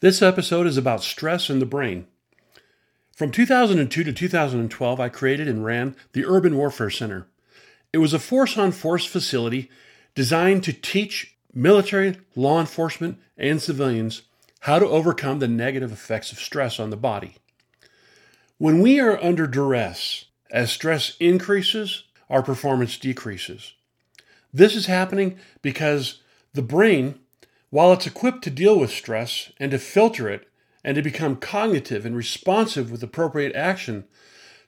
This episode is about stress in the brain. From 2002 to 2012, I created and ran the Urban Warfare Center. It was a force on force facility designed to teach military, law enforcement, and civilians how to overcome the negative effects of stress on the body. When we are under duress, as stress increases, our performance decreases. This is happening because the brain, while it's equipped to deal with stress and to filter it and to become cognitive and responsive with appropriate action,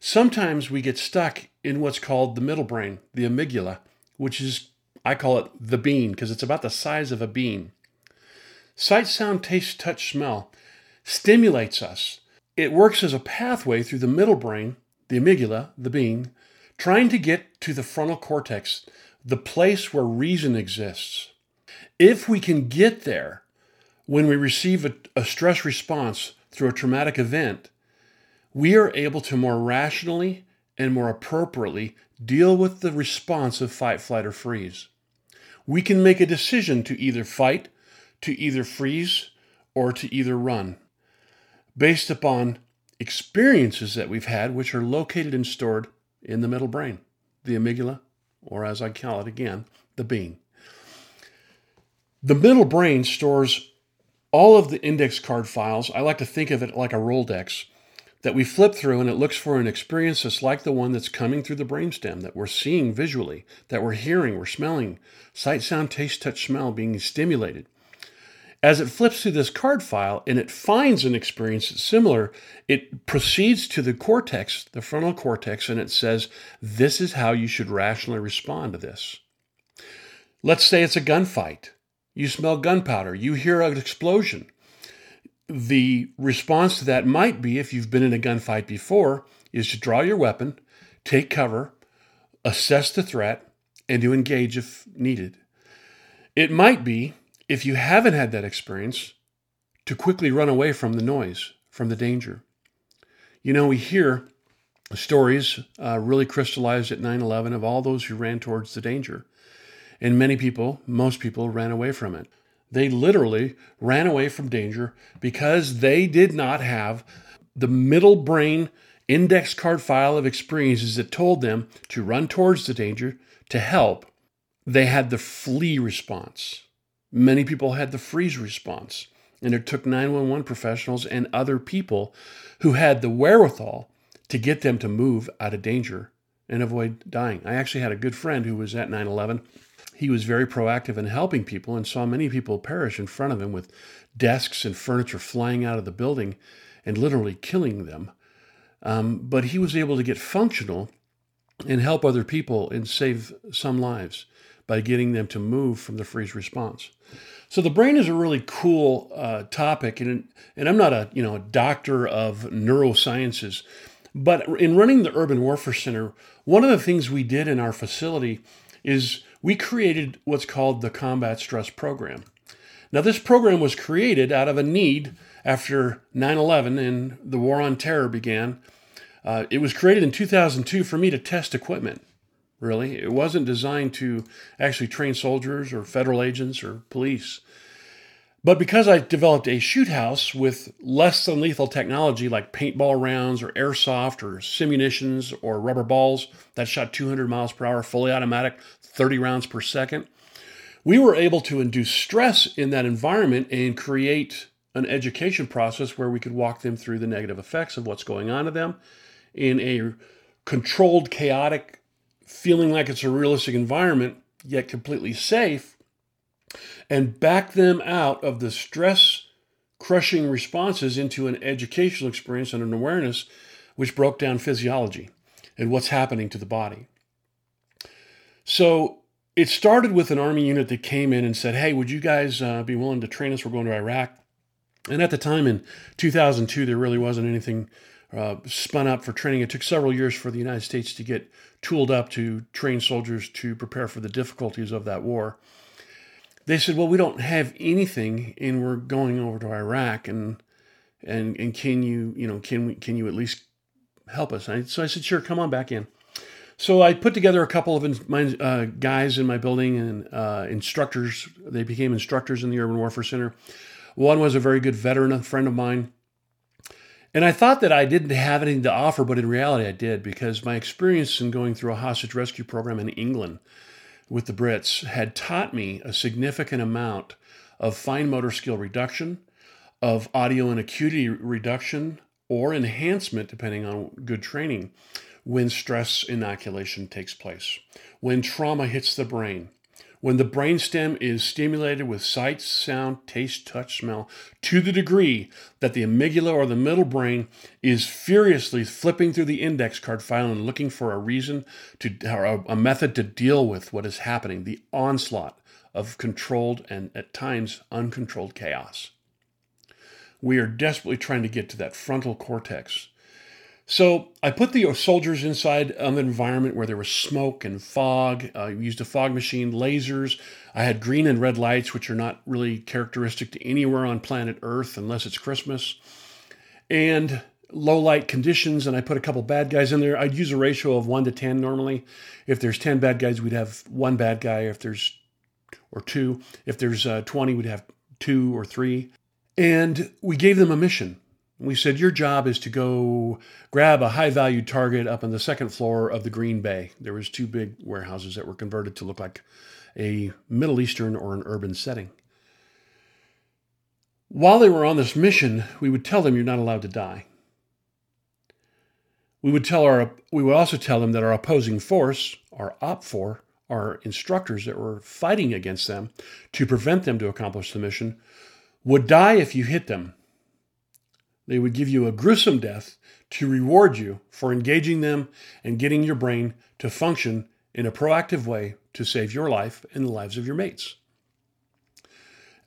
sometimes we get stuck in what's called the middle brain, the amygdala, which is, I call it the bean because it's about the size of a bean. Sight, sound, taste, touch, smell stimulates us. It works as a pathway through the middle brain, the amygdala, the bean, trying to get to the frontal cortex, the place where reason exists. If we can get there when we receive a, a, stress response through a traumatic event, we are able to more rationally and more appropriately deal with the response of fight, flight, or freeze. We can make a decision to either fight, to either freeze, or to either run based upon experiences that we've had, which are located and stored in the middle brain, the amygdala, or as I call it again, the bean. The middle brain stores all of the index card files. I like to think of it like a Rolodex that we flip through and it looks for an experience that's like the one that's coming through the brainstem that we're seeing visually, that we're hearing, we're smelling, sight, sound, taste, touch, smell being stimulated. As it flips through this card file and it finds an experience that's similar, it proceeds to the cortex, the frontal cortex, and it says, This is how you should rationally respond to this. Let's say it's a gunfight. You smell gunpowder, you hear an explosion. The response to that might be, if you've been in a gunfight before, is to draw your weapon, take cover, assess the threat, and to engage if needed. It might be if you haven't had that experience, to quickly run away from the noise, from the danger. You know, we hear stories uh, really crystallized at 9 11 of all those who ran towards the danger. And many people, most people, ran away from it. They literally ran away from danger because they did not have the middle brain index card file of experiences that told them to run towards the danger, to help. They had the flee response. Many people had the freeze response, and it took 911 professionals and other people who had the wherewithal to get them to move out of danger and avoid dying. I actually had a good friend who was at 9 11. He was very proactive in helping people and saw many people perish in front of him with desks and furniture flying out of the building and literally killing them. Um, but he was able to get functional and help other people and save some lives by getting them to move from the freeze response. So the brain is a really cool uh, topic, and and I'm not a you know a doctor of neurosciences, but in running the Urban Warfare Center, one of the things we did in our facility is we created what's called the Combat Stress Program. Now this program was created out of a need after 9/11 and the War on Terror began. Uh, it was created in 2002 for me to test equipment really. It wasn't designed to actually train soldiers or federal agents or police. But because I developed a shoot house with less than lethal technology like paintball rounds or airsoft or simunitions or rubber balls that shot 200 miles per hour, fully automatic, 30 rounds per second, we were able to induce stress in that environment and create an education process where we could walk them through the negative effects of what's going on to them in a controlled, chaotic feeling like it's a realistic environment, yet completely safe, and back them out of the stress crushing responses into an educational experience and an awareness which broke down physiology and what's happening to the body. So it started with an Army unit that came in and said, Hey, would you guys uh, be willing to train us? We're going to Iraq. And at the time in 2002, there really wasn't anything uh, spun up for training. It took several years for the United States to get tooled up to train soldiers to prepare for the difficulties of that war. They said, "Well, we don't have anything, and we're going over to Iraq, and and and can you, you know, can we, can you at least help us?" So I said, "Sure, come on back in." So I put together a couple of my uh, guys in my building and uh, instructors. They became instructors in the Urban Warfare Center. One was a very good veteran, a friend of mine. And I thought that I didn't have anything to offer, but in reality I did because my experience in going through a hostage rescue program in England with the Brits had taught me a significant amount of fine motor skill reduction, of audio and acuity reduction, or enhancement, depending on good training, when stress inoculation takes place, when trauma hits the brain, when the brainstem is stimulated with sight, sound, taste, touch, smell, to the degree that the amygdala or the middle brain is furiously flipping through the index card file and looking for a reason to, or a, method to deal with what is happening, the onslaught of controlled and at times uncontrolled chaos. We are desperately trying to get to that frontal cortex so I put the soldiers inside an environment where there was smoke and fog. I used a fog machine, lasers. I had green and red lights, which are not really characteristic to anywhere on planet Earth unless it's Christmas. And low light conditions, and I put a couple bad guys in there. I'd use a ratio of one to 10 normally. If there's 10 bad guys, we'd have one bad guy. If there's, or two. If there's uh, 20, we'd have two or three. And we gave them a mission. We said, Your job is to go grab a high value target up on the second floor of the Green Bay. There was two big warehouses that were converted to look like a Middle Eastern or an urban setting. While they were on this mission, we would tell them you're not allowed to die. We would tell our we would also tell them that our opposing force, our OPFOR, our instructors that were fighting against them to prevent them to accomplish the mission, would die if you hit them they would give you a gruesome death to reward you for engaging them and getting your brain to function in a proactive way to save your life and the lives of your mates.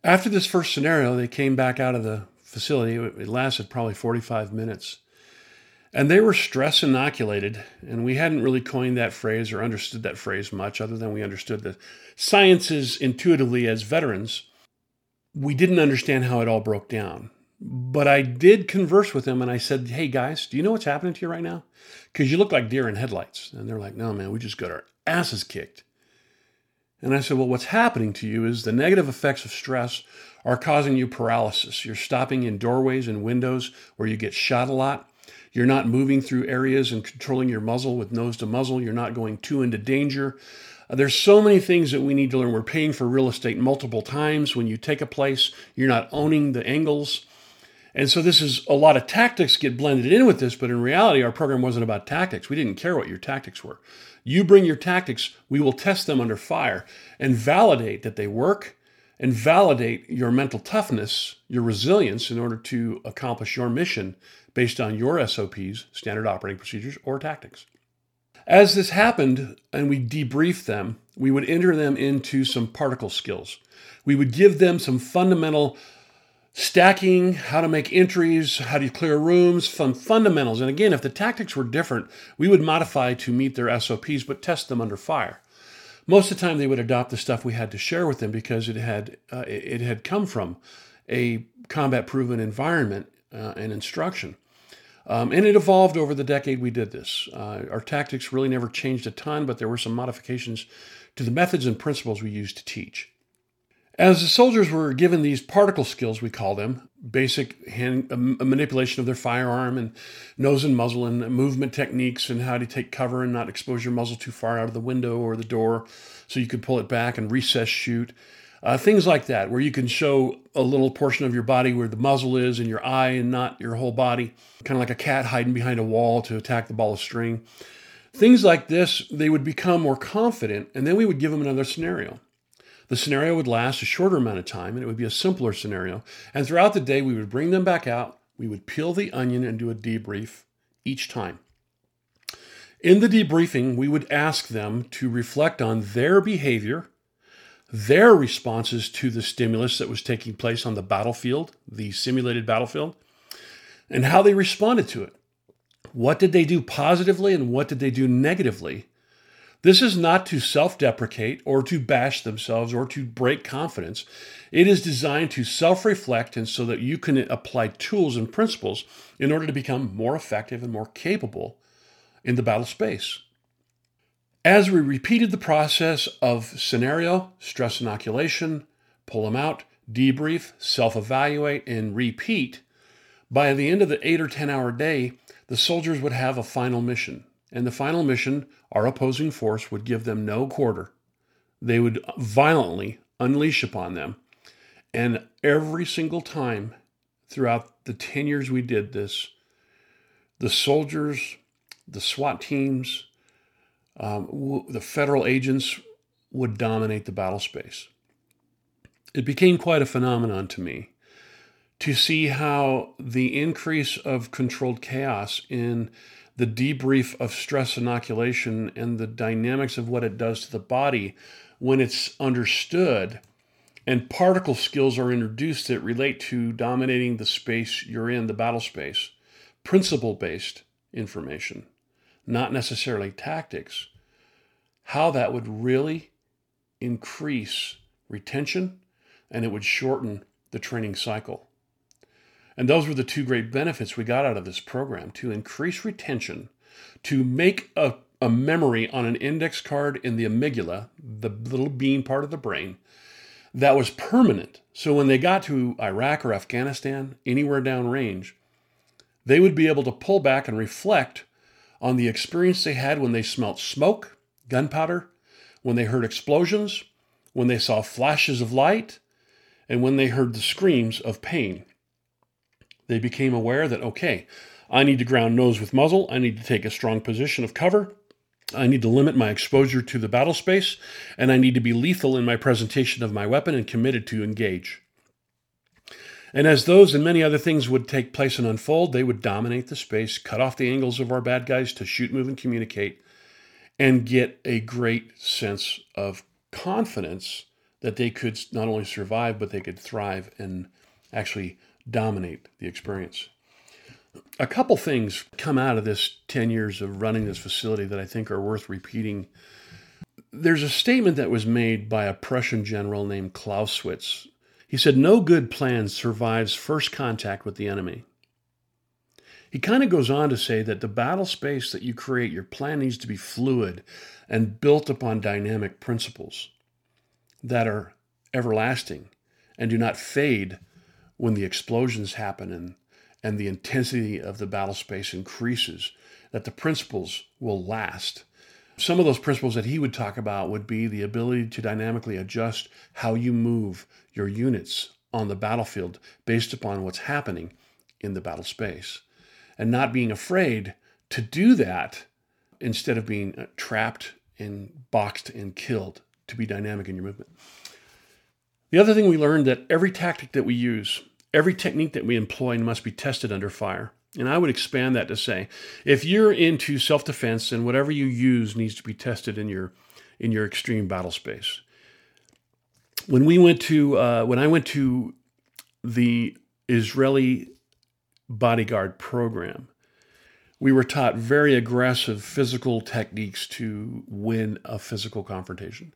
After this first scenario, they came back out of the facility. It lasted probably 45 minutes. And they were stress inoculated, and we hadn't really coined that phrase or understood that phrase much, other than we understood the sciences intuitively as veterans. We didn't understand how it all broke down. But I did converse with them and I said, Hey guys, do you know what's happening to you right now? Because you look like deer in headlights. And they're like, No, man, we just got our asses kicked. And I said, Well, what's happening to you is the negative effects of stress are causing you paralysis. You're stopping in doorways and windows where you get shot a lot. You're not moving through areas and controlling your muzzle with nose to muzzle. You're not going too into danger. Uh, there's so many things that we need to learn. We're paying for real estate multiple times. When you take a place, you're not owning the angles. And so this is a lot of tactics get blended in with this, but in reality, our program wasn't about tactics. We didn't care what your tactics were. You bring your tactics, we will test them under fire and validate that they work and validate your mental toughness, your resilience in order to accomplish your mission based on your SOPs, standard operating procedures, or tactics. As this happened and we debriefed them, we would enter them into some particle skills. We would give them some fundamental stacking, how to make entries, how do you clear rooms, fun fundamentals. And again, if the tactics were different, we would modify to meet their SOPs, but test them under fire. Most of the time, they would adopt the stuff we had to share with them because it had uh, it had come from a combat-proven environment uh, and instruction. Um, and it evolved over the decade we did this. Uh, our tactics really never changed a ton, but there were some modifications to the methods and principles we used to teach. As the soldiers were given these particle skills, we call them, basic hand manipulation of their firearm and nose and muzzle and movement techniques and how to take cover and not expose your muzzle too far out of the window or the door so you could pull it back and recess shoot. Uh, things like that, where you can show a little portion of your body where the muzzle is and your eye and not your whole body, kind of like a cat hiding behind a wall to attack the ball of string. Things like this, they would become more confident, and then we would give them another scenario. The scenario would last a shorter amount of time and it would be a simpler scenario. And throughout the day, we would bring them back out, we would peel the onion and do a debrief each time. In the debriefing, we would ask them to reflect on their behavior, their responses to the stimulus that was taking place on the battlefield, the simulated battlefield, and how they responded to it. What did they do positively and what did they do negatively this is not to self deprecate or to bash themselves or to break confidence. It is designed to self reflect and so that you can apply tools and principles in order to become more effective and more capable in the battle space. As we repeated the process of scenario, stress inoculation, pull them out, debrief, self evaluate, and repeat, by the end of the eight or 10 hour day, the soldiers would have a final mission. And the final mission, our opposing force would give them no quarter. They would violently unleash upon them. And every single time throughout the 10 years we did this, the soldiers, the SWAT teams, um, w- the federal agents would dominate the battle space. It became quite a phenomenon to me to see how the increase of controlled chaos in the debrief of stress inoculation and the dynamics of what it does to the body when it's understood and particle skills are introduced that relate to dominating the space you're in, the battle space, principle based information, not necessarily tactics, how that would really increase retention and it would shorten the training cycle. And those were the two great benefits we got out of this program to increase retention, to make a, a memory on an index card in the amygdala, the little bean part of the brain, that was permanent. So when they got to Iraq or Afghanistan, anywhere downrange, they would be able to pull back and reflect on the experience they had when they smelt smoke, gunpowder, when they heard explosions, when they saw flashes of light, and when they heard the screams of pain. They became aware that, okay, I need to ground nose with muzzle, I need to take a strong position of cover, I need to limit my exposure to the battle space, and I need to be lethal in my presentation of my weapon and committed to engage. And as those and many other things would take place and unfold, they would dominate the space, cut off the angles of our bad guys to shoot, move, and communicate, and get a great sense of confidence that they could not only survive, but they could thrive and actually dominate the experience. A couple things come out of this 10 years of running this facility that I think are worth repeating. There's a statement that was made by a Prussian general named Clausewitz. He said, No good plan survives first contact with the enemy. He kind of goes on to say that the battle space that you create, your plan needs to be fluid and built upon dynamic principles that are everlasting and do not fade when the explosions happen and, and the intensity of the battle space increases, that the principles will last. Some of those principles that he would talk about would be the ability to dynamically adjust how you move your units on the battlefield based upon what's happening in the battle space, and not being afraid to do that instead of being uh, trapped and boxed and killed to be dynamic in your movement. The other thing we learned that every tactic that we use, every technique that we employ must be tested under fire. And I would expand that to say, if you're into self-defense, then whatever you use needs to be tested in your in your extreme battle space. When we went to uh, when I went to the Israeli bodyguard program, we were taught very aggressive physical techniques to win a physical confrontation.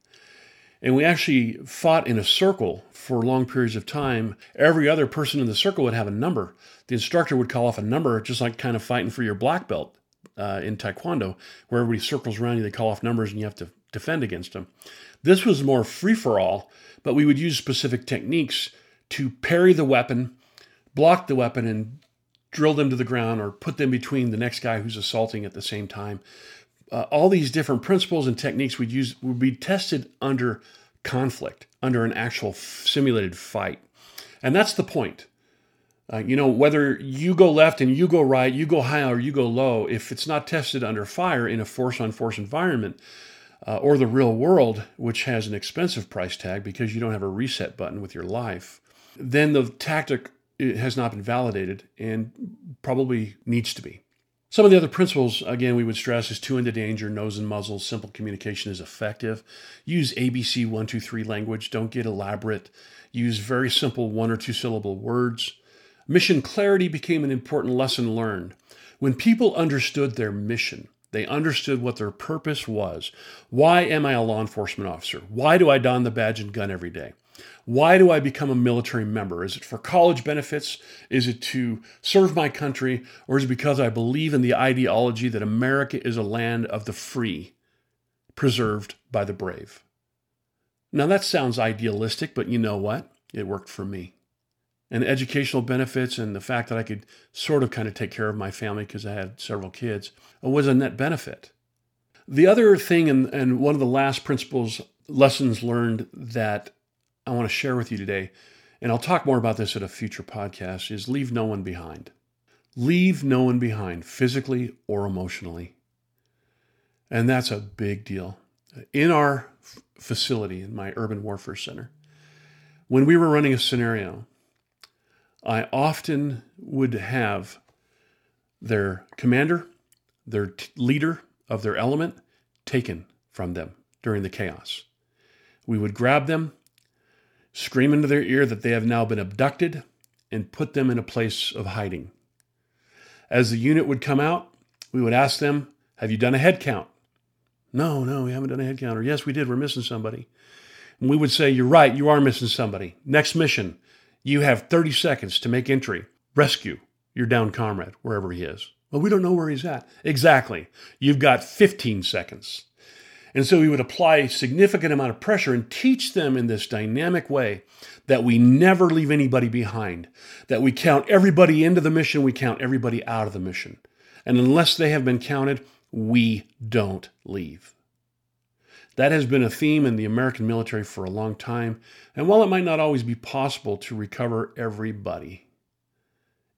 And we actually fought in a circle for long periods of time. Every other person in the circle would have a number. The instructor would call off a number, just like kind of fighting for your black belt uh, in Taekwondo, where everybody circles around you, they call off numbers, and you have to defend against them. This was more free for all, but we would use specific techniques to parry the weapon, block the weapon, and drill them to the ground or put them between the next guy who's assaulting at the same time. Uh, all these different principles and techniques we'd use would be tested under conflict, under an actual f- simulated fight, and that's the point. Uh, you know, whether you go left and you go right, you go high or you go low, if it's not tested under fire in a force on force environment uh, or the real world, which has an expensive price tag because you don't have a reset button with your life, then the tactic has not been validated and probably needs to be. Some of the other principles, again, we would stress is two into danger, nose and muzzle, simple communication is effective. Use ABC 123 language, don't get elaborate. Use very simple one or two syllable words. Mission clarity became an important lesson learned. When people understood their mission, they understood what their purpose was. Why am I a law enforcement officer? Why do I don the badge and gun every day? Why do I become a military member? Is it for college benefits? Is it to serve my country? Or is it because I believe in the ideology that America is a land of the free, preserved by the brave? Now that sounds idealistic, but you know what? It worked for me. And educational benefits and the fact that I could sort of kind of take care of my family because I had several kids uh, was a net benefit. The other thing, and, and one of the last principles, lessons learned that I want to share with you today, and I'll talk more about this at a future podcast, is leave no one behind. Leave no one behind, physically or emotionally. And that's a big deal. In our facility, in my urban warfare center, when we were running a scenario, I often would have their commander, their t- leader of their element, taken from them during the chaos. We would grab them, scream into their ear that they have now been abducted, and put them in a place of hiding. As the unit would come out, we would ask them, Have you done a head count? No, no, we haven't done a head count. Or yes, we did, we're missing somebody. And we would say, You're right, you are missing somebody. Next mission, you have 30 seconds to make entry. Rescue your down comrade, wherever he is. Well, we don't know where he's at. Exactly. You've got 15 seconds. And so we would apply a significant amount of pressure and teach them in this dynamic way that we never leave anybody behind, that we count everybody into the mission, we count everybody out of the mission. And unless they have been counted, we don't leave. That has been a theme in the American military for a long time. And while it might not always be possible to recover everybody,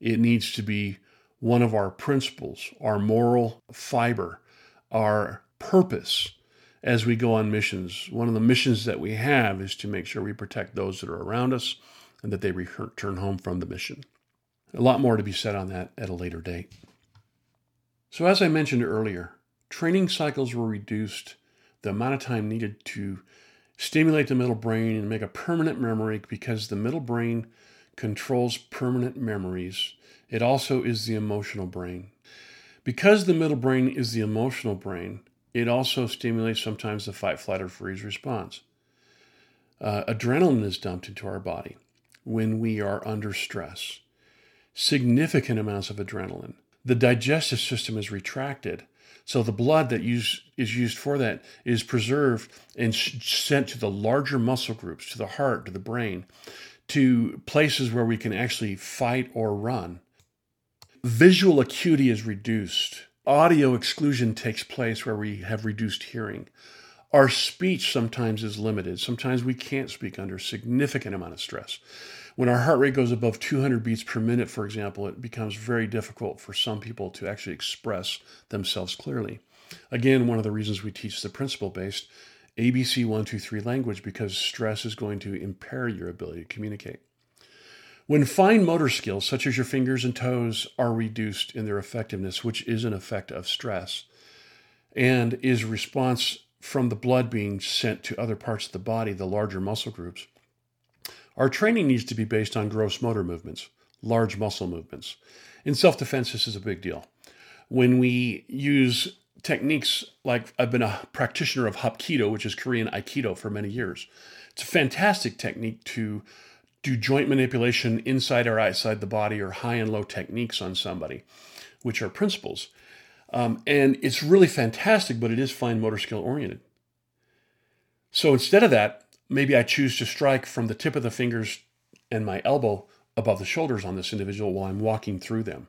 it needs to be one of our principles, our moral fiber, our purpose as we go on missions. One of the missions that we have is to make sure we protect those that are around us and that they return home from the mission. A lot more to be said on that at a later date. So, as I mentioned earlier, training cycles were reduced the amount of time needed to stimulate the middle brain and make a permanent memory because the middle brain controls permanent memories. It also is the emotional brain. Because the middle brain is the emotional brain, it also stimulates sometimes the fight, flight, or freeze response. Uh, adrenaline is dumped into our body when we are under stress. Significant amounts of adrenaline. The digestive system is retracted so the blood that use, is used for that is preserved and sent to the larger muscle groups, to the heart, to the brain, to places where we can actually fight or run. Visual acuity is reduced. Audio exclusion takes place where we have reduced hearing. Our speech sometimes is limited. Sometimes we can't speak under significant amount of stress. When our heart rate goes above 200 beats per minute, for example, it becomes very difficult for some people to actually express themselves clearly. Again, one of the reasons we teach the principle based ABC 123 language because stress is going to impair your ability to communicate. When fine motor skills, such as your fingers and toes, are reduced in their effectiveness, which is an effect of stress, and is response from the blood being sent to other parts of the body, the larger muscle groups, our training needs to be based on gross motor movements, large muscle movements. In self defense, this is a big deal. When we use techniques like I've been a practitioner of Hapkido, which is Korean Aikido, for many years, it's a fantastic technique to do joint manipulation inside or outside the body or high and low techniques on somebody, which are principles. Um, and it's really fantastic, but it is fine motor skill oriented. So instead of that, maybe I choose to strike from the tip of the fingers and my elbow above the shoulders on this individual while I'm walking through them.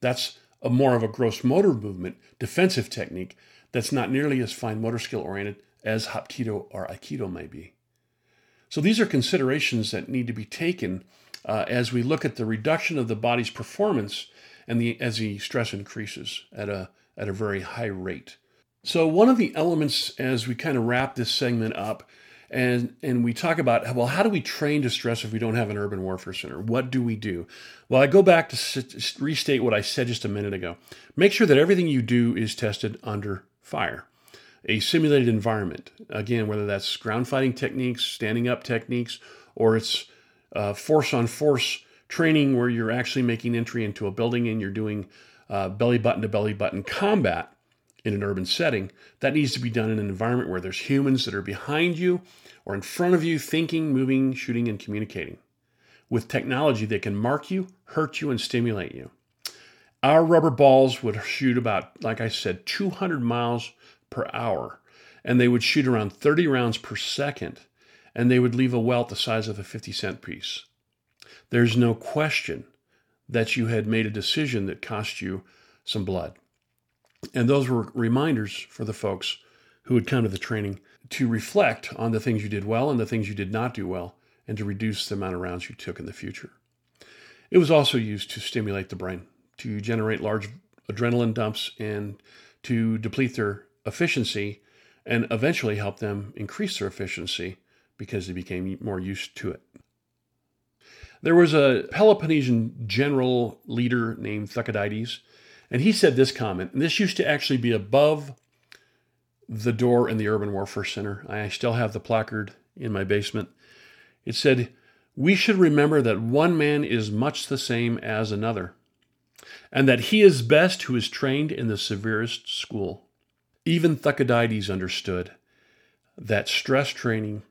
That's a more of a gross motor movement, defensive technique that's not nearly as fine motor skill oriented as Hapkido or Aikido may be. So these are considerations that need to be taken uh, as we look at the reduction of the body's performance and the as the stress increases at a at a very high rate. So one of the elements as we kind of wrap this segment up and and we talk about well how do we train to stress if we don't have an urban warfare center? What do we do? Well i go back to restate what i said just a minute ago. Make sure that everything you do is tested under fire a simulated environment again whether that's ground fighting techniques standing up techniques or it's uh, force on force training where you're actually making entry into a building and you're doing uh, belly button to belly button combat in an urban setting, that needs to be done in an environment where there's humans that are behind you or in front of you, thinking, moving, shooting, and communicating. With technology that can mark you, hurt you, and stimulate you. Our rubber balls would shoot about, like I said, 200 miles per hour, and they would shoot around 30 rounds per second. and they would leave a welt the size of a 50 cent piece. There's no question that you had made a decision that cost you some blood. And those were reminders for the folks who would come to the training to reflect on the things you did well and the things you did not do well, and to reduce the amount of rounds you took in the future. It was also used to stimulate the brain, to generate large adrenaline dumps, and to deplete their efficiency and eventually help them increase their efficiency because they became more used to it. There was a Peloponnesian general leader named Thucydides, and he said this comment, and this used to actually be above the door in the Urban Warfare Center. I still have the placard in my basement. It said, We should remember that one man is much the same as another, and that he is best who is trained in the severest school. Even Thucydides understood that stress training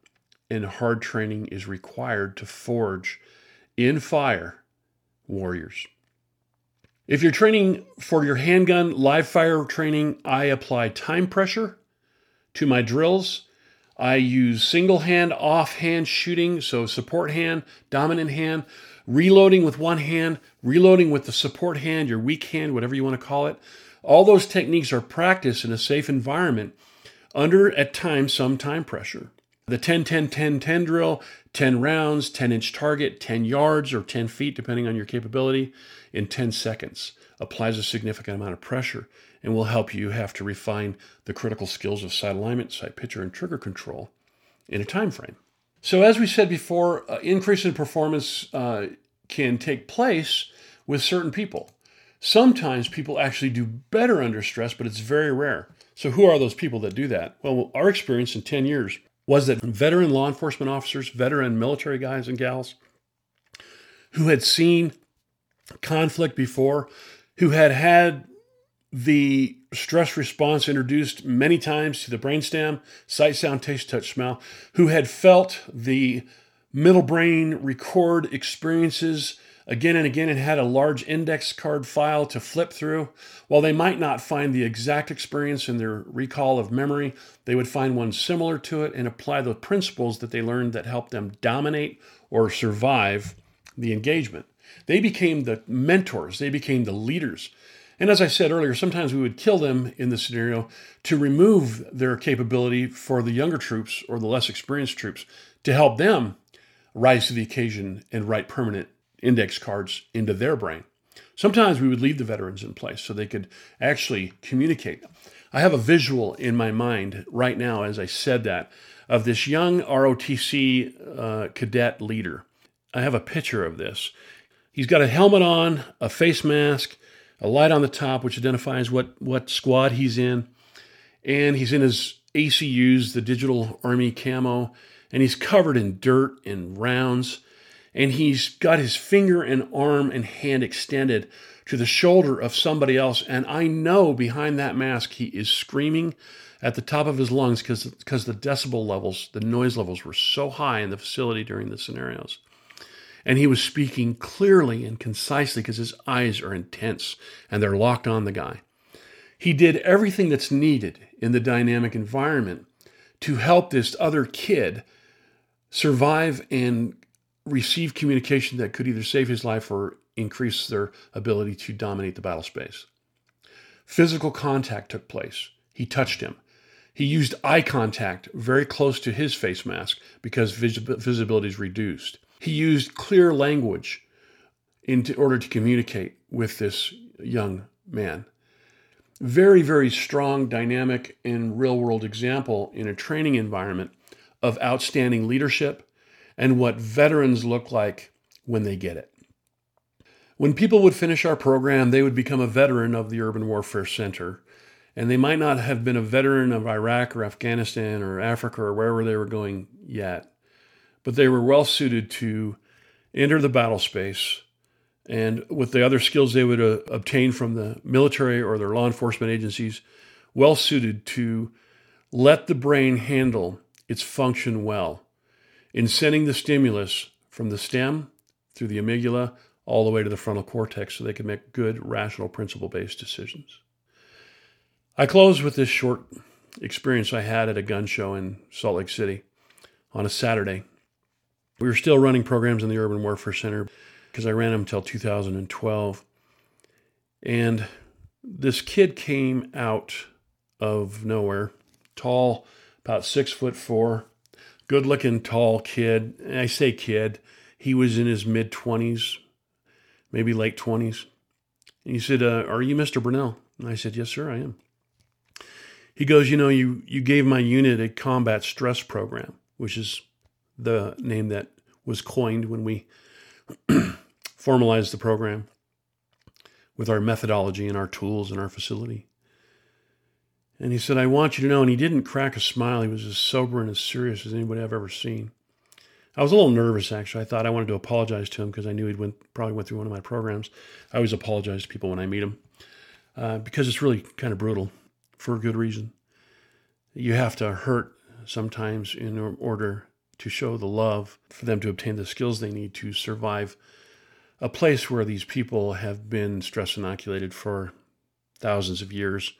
and hard training is required to forge in fire warriors. If you're training for your handgun live fire training, I apply time pressure to my drills. I use single hand, off hand shooting, so support hand, dominant hand, reloading with one hand, reloading with the support hand, your weak hand, whatever you want to call it. All those techniques are practiced in a safe environment under, at times, some time pressure. The 10 10 10 10 drill, 10 rounds, 10 inch target, 10 yards or 10 feet, depending on your capability, in 10 seconds applies a significant amount of pressure and will help you have to refine the critical skills of sight alignment, sight picture, and trigger control in a time frame. So, as we said before, uh, increase in performance uh, can take place with certain people. Sometimes people actually do better under stress, but it's very rare. So, who are those people that do that? Well, our experience in 10 years was that veteran law enforcement officers, veteran military guys and gals who had seen conflict before, who had had the stress response introduced many times to the brainstem, sight, sound, taste, touch, smell, who had felt the middle brain record experiences again and again and had a large index card file to flip through. While they might not find the exact experience in their recall of memory, they would find one similar to it and apply the principles that they learned that helped them dominate or survive the engagement. They became the mentors, they became the leaders and as I said earlier, sometimes we would kill them in the scenario to remove their capability for the younger troops or the less experienced troops to help them rise to the occasion and write permanent index cards into their brain. Sometimes we would leave the veterans in place so they could actually communicate. I have a visual in my mind right now as I said that of this young ROTC uh, cadet leader. I have a picture of this. He's got a helmet on, a face mask, a light on the top which identifies what, what squad he's in. And he's in his ACUs, the digital army camo, and he's covered in dirt and rounds. And he's got his finger and arm and hand extended to the shoulder of somebody else. And I know behind that mask he is screaming at the top of his lungs because the decibel levels, the noise levels were so high in the facility during the scenarios. And he was speaking clearly and concisely because his eyes are intense and they're locked on the guy. He did everything that's needed in the dynamic environment to help this other kid survive and receive communication that could either save his life or increase their ability to dominate the battle space. Physical contact took place. He touched him. He used eye contact very close to his face mask because visibility is reduced. He used clear language in order to communicate with this young man. Very, very strong, dynamic, and real world example in a training environment of outstanding leadership and what veterans look like when they get it. When people would finish our program, they would become a veteran of the Urban Warfare Center. And they might not have been a veteran of Iraq or Afghanistan or Africa or wherever they were going yet but they were well suited to enter the battle space and with the other skills they would uh, obtain from the military or their law enforcement agencies, well suited to let the brain handle its function well in sending the stimulus from the stem through the amygdala all the way to the frontal cortex so they can make good, rational, principle based decisions. I close with this short experience I had at a gun show in Salt Lake City on a Saturday. We were still running programs in the Urban Warfare Center because I ran them until 2012. And this kid came out of nowhere, tall, about six foot four, good looking, tall kid. And I say kid, he was in his mid 20s, maybe late 20s. And he said, uh, Are you Mr. Brunell? And I said, Yes, sir, I am. He goes, You know, you, you gave my unit a combat stress program, which is the name that was coined when we formalized the program with our methodology and our tools and our facility. And he said, I want you to know, and he didn't crack a smile. He was as sober and as serious as anybody I've ever seen. I was a little nervous, actually. I thought I wanted to apologize to him because I knew he'd went, probably went through one of my programs. I always apologize to people when I meet them uh, because it's really kind of brutal for a good reason. You have to hurt sometimes in order to show the love for them to obtain the skills they need to survive a place where these people have been stress inoculated for thousands of years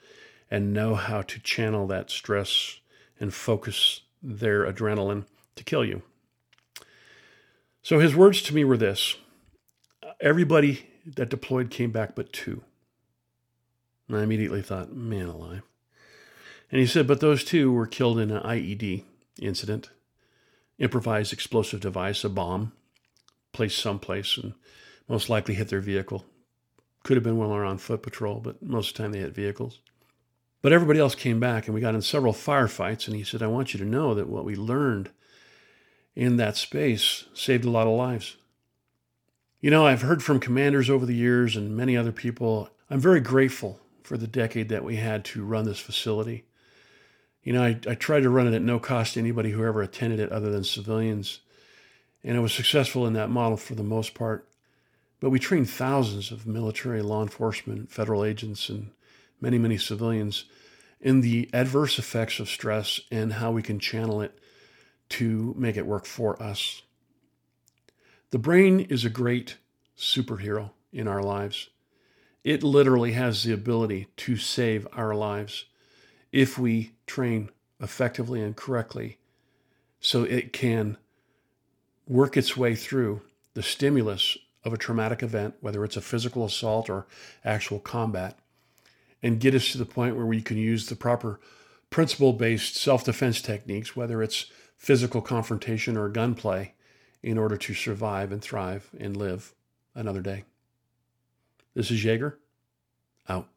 and know how to channel that stress and focus their adrenaline to kill you. So his words to me were this everybody that deployed came back but two. And I immediately thought, man alive. And he said, but those two were killed in an IED incident, improvised explosive device, a bomb, placed someplace and most likely hit their vehicle. Could have been while they're on foot patrol, but most of the time they hit vehicles. But everybody else came back and we got in several firefights. And he said, I want you to know that what we learned in that space saved a lot of lives. You know, I've heard from commanders over the years and many other people. I'm very grateful for the decade that we had to run this facility. You know, I, I tried to run it at no cost to anybody who ever attended it other than civilians. And I was successful in that model for the most part. But we trained thousands of military, law enforcement, federal agents, and many, many civilians in the adverse effects of stress and how we can channel it to make it work for us. The brain is a great superhero in our lives. It literally has the ability to save our lives if we train effectively and correctly so it can work its way through the stimulus of a traumatic event, whether it's a physical assault or actual combat, and get us to the point where we can use the proper principle based self defense techniques, whether it's physical confrontation or gunplay, in order to survive and thrive and live another day. This is Jaeger, out.